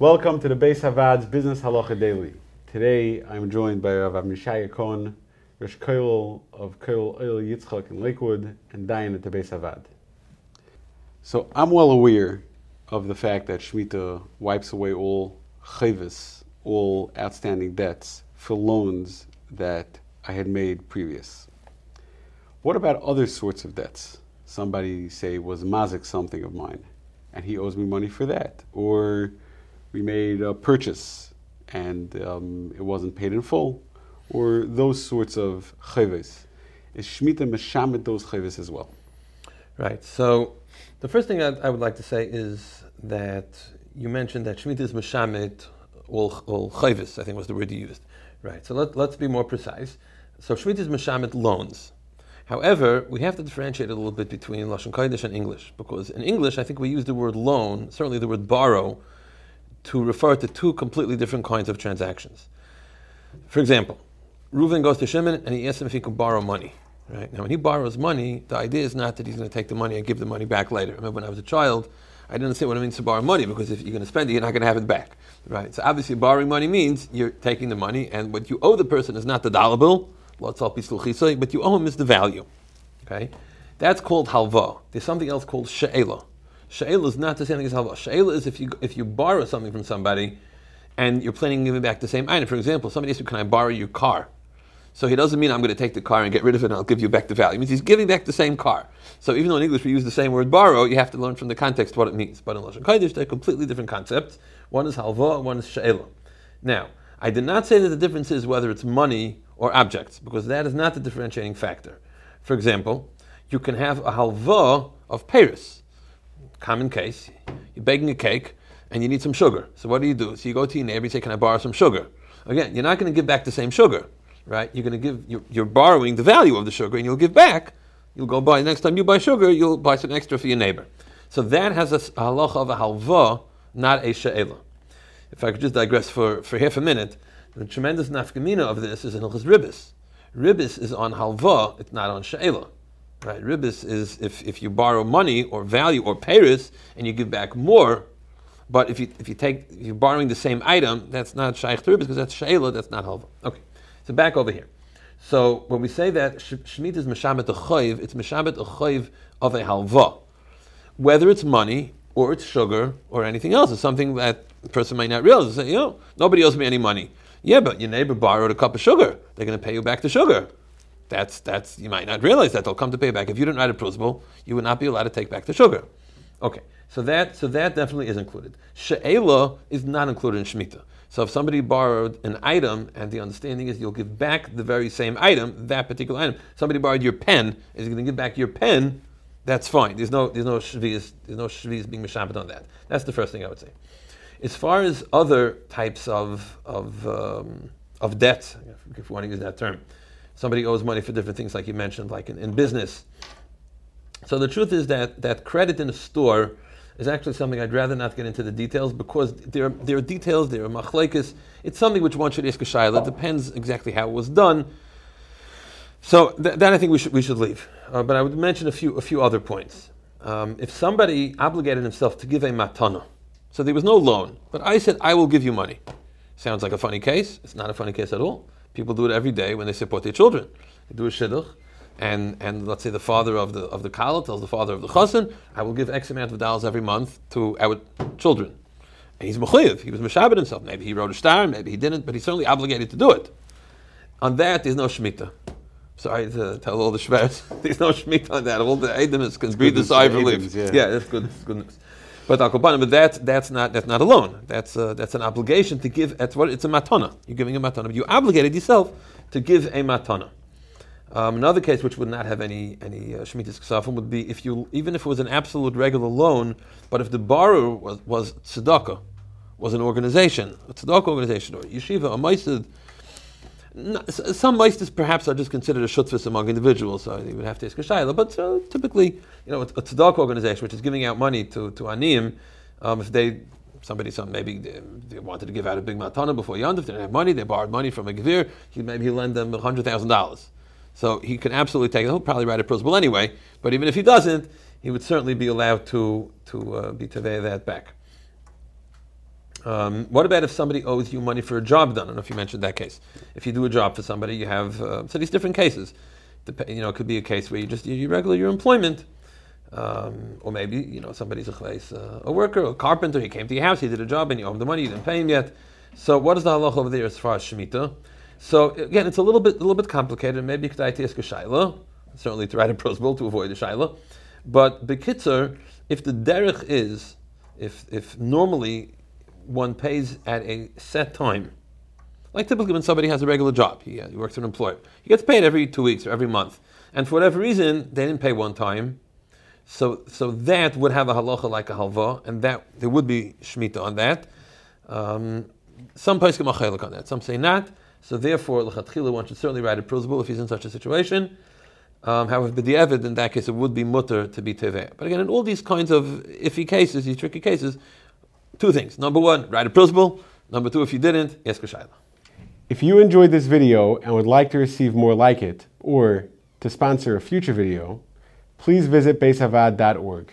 Welcome to the Beis HaVaad's Business Halacha Daily. Today I'm joined by Rav Mishaya Cohen, Rosh Koil of Koil Oil Yitzchak in Lakewood, and Dayan at the Beis HaVaad. So I'm well aware of the fact that Shemitah wipes away all chayvis, all outstanding debts for loans that I had made previous. What about other sorts of debts? Somebody say was mazik something of mine, and he owes me money for that, or we made a purchase and um, it wasn't paid in full, or those sorts of chayves. Is Shemitah meshamet those chayves as well? Right. So the first thing I, I, would like to say is that you mentioned that Shemitah is meshamet all, all chayves, I think was the word you used. Right. So let, let's be more precise. So Shemitah is meshamet loans. However, we have to differentiate a little bit between Lashon Kodesh and English, because in English, I think we use the word loan, certainly the word borrow, to refer to two completely different kinds of transactions. For example, Reuven goes to Shimon and he asks him if he can borrow money. Right now, when he borrows money, the idea is not that he's going to take the money and give the money back later. Remember when I was a child, I didn't understand what it means to borrow money because if you're going to spend it, you're not going to have it back. Right? So obviously, borrowing money means you're taking the money, and what you owe the person is not the dollar bill, but you owe him is the value. Okay, that's called halva. There's something else called she'ela. She'ela is not the same thing as halva. She'ela is if you if you borrow something from somebody and you're planning on giving back the same item. For example, somebody asks you, "Can I borrow your car?" So he doesn't mean I'm going to take the car and get rid of it and I'll give you back the value. It means he's giving back the same car. So even though in English we use the same word borrow, you have to learn from the context what it means. But in Lashon Kodesh, they're completely different concepts. One is halva, and one is she'ela. Now, I did not say that the difference is whether it's money or objects, because that is not the differentiating factor. For example, you can have a halva of peiros common case. You're baking a cake and you need some sugar. So what do you do? So you go to your neighbor, and say, "Can I borrow some sugar?" Again, you're not going to give back the same sugar, right? You're going to give. You're, you're, borrowing the value of the sugar, and you'll give back. You'll go buy next time you buy sugar, you'll buy some extra for your neighbor. So that has a halacha of a halva, not a she'ela. If I could just digress for, for half a minute, the tremendous nafkamina of this is in Hilchas Ribis. Ribis is on halva, it's not on she'ela. Right, ribis is if, if you borrow money or value or peiros and you give back more, but if you if you take if you're borrowing the same item, that's not shaykh to ribis because that's sheila, that's not halva. Okay, so back over here. So when we say that shmit is meshamet a chayv, it's meshamet a chayv of a halva, whether it's money or it's sugar or anything else. It's something that person might not realize. Say, you know, nobody owes me any money. Yeah, but your neighbor borrowed a cup of sugar. They're going to pay you back the sugar. That's, that's, you might not realize that they'll come to pay back. If you didn't write a prosbul, you would not be allowed to take back the sugar. Okay, so that, so that definitely is included. She'ela is not included in Shemitah. So if somebody borrowed an item and the understanding is you'll give back the very same item, that particular item, somebody borrowed your pen, is going to give back your pen, that's fine. There's no, there's no shviz, there's no shviz being mishabed on that. That's the first thing I would say. As far as other types of, of, um, of debt, if you want to use that term, somebody owes money for different things, like you mentioned, like in, in business. So the truth is that, that credit in a store is actually something I'd rather not get into the details because there there are details, there are machlekes. It's something which one should ask a shayla. It depends exactly how it was done. So th- that I think we should, we should leave. Uh, but I would mention a few, a few other points. Um, if somebody obligated himself to give a matana, so there was no loan, but I said, I will give you money. Sounds like a funny case. It's not a funny case at all. People do it every day when they support their children. They do a shidduch, and, and let's say the father of the of the kala tells the father of the chassan, I will give X amount of dollars every month to our children. And he's mechayiv. He was meshabed himself. Maybe he wrote a star, maybe he didn't, but he's certainly obligated to do it. On that, there's no shemitah. Sorry to tell all the shvers. there's no shemitah on that. All the Adamists can breathe the sigh of relief. Yeah. yeah, that's good. That's good news. But al but that that's not that's not a loan. That's uh, that's an obligation to give. That's what it's a matana. You're giving a matana. But you obligated yourself to give a matana. Um, another case which would not have any any uh, ksafim would be if you even if it was an absolute regular loan, but if the borrower was was tzedakah, was an organization, a tzedakah organization or yeshiva, a meisid some meisters perhaps are just considered a shutzvis among individuals, so you would have to ask a shayla. But uh, typically, you know, a, a tzedakah organization which is giving out money to to aniyim, um, if they somebody some maybe they, they, wanted to give out a big matana before Yontif, they didn't have money, they borrowed money from a gevir, he maybe he lend them hundred thousand dollars. So he can absolutely take it. He'll probably write a prosbul anyway. But even if he doesn't, he would certainly be allowed to to uh, be tevei that back. Um, what about if somebody owes you money for a job done? I don't know if you mentioned that case. If you do a job for somebody, you have uh, so these different cases. Dep- you know, it could be a case where you just you regular your employment, um, or maybe you know somebody's a place, uh, a worker, a carpenter. He came to your house, he did a job, and you owe him the money. You didn't pay him yet. So what is the halacha over there as far as shemitah? So again, it's a little bit a little bit complicated. Maybe you could ask a shaila, certainly to write a prosbol to avoid a shaila. But bekitzer, if the derech is, if if normally one pays at a set time, like typically when somebody has a regular job, he, uh, he works for an employer, he gets paid every two weeks or every month, and for whatever reason they didn't pay one time, so so that would have a halacha like a halva, and that there would be shmita on that. Um, some places come on that, some say not. So therefore, lechatchila one should certainly write a prosbul if he's in such a situation. Um, however, the evid in that case, it would be mutter to be teveh. But again, in all these kinds of iffy cases, these tricky cases, two things. Number one, write a prosbul. Number two, if you didn't, ask a shayla. If you enjoyed this video and would like to receive more like it, or to sponsor a future video, please visit beisavad.org.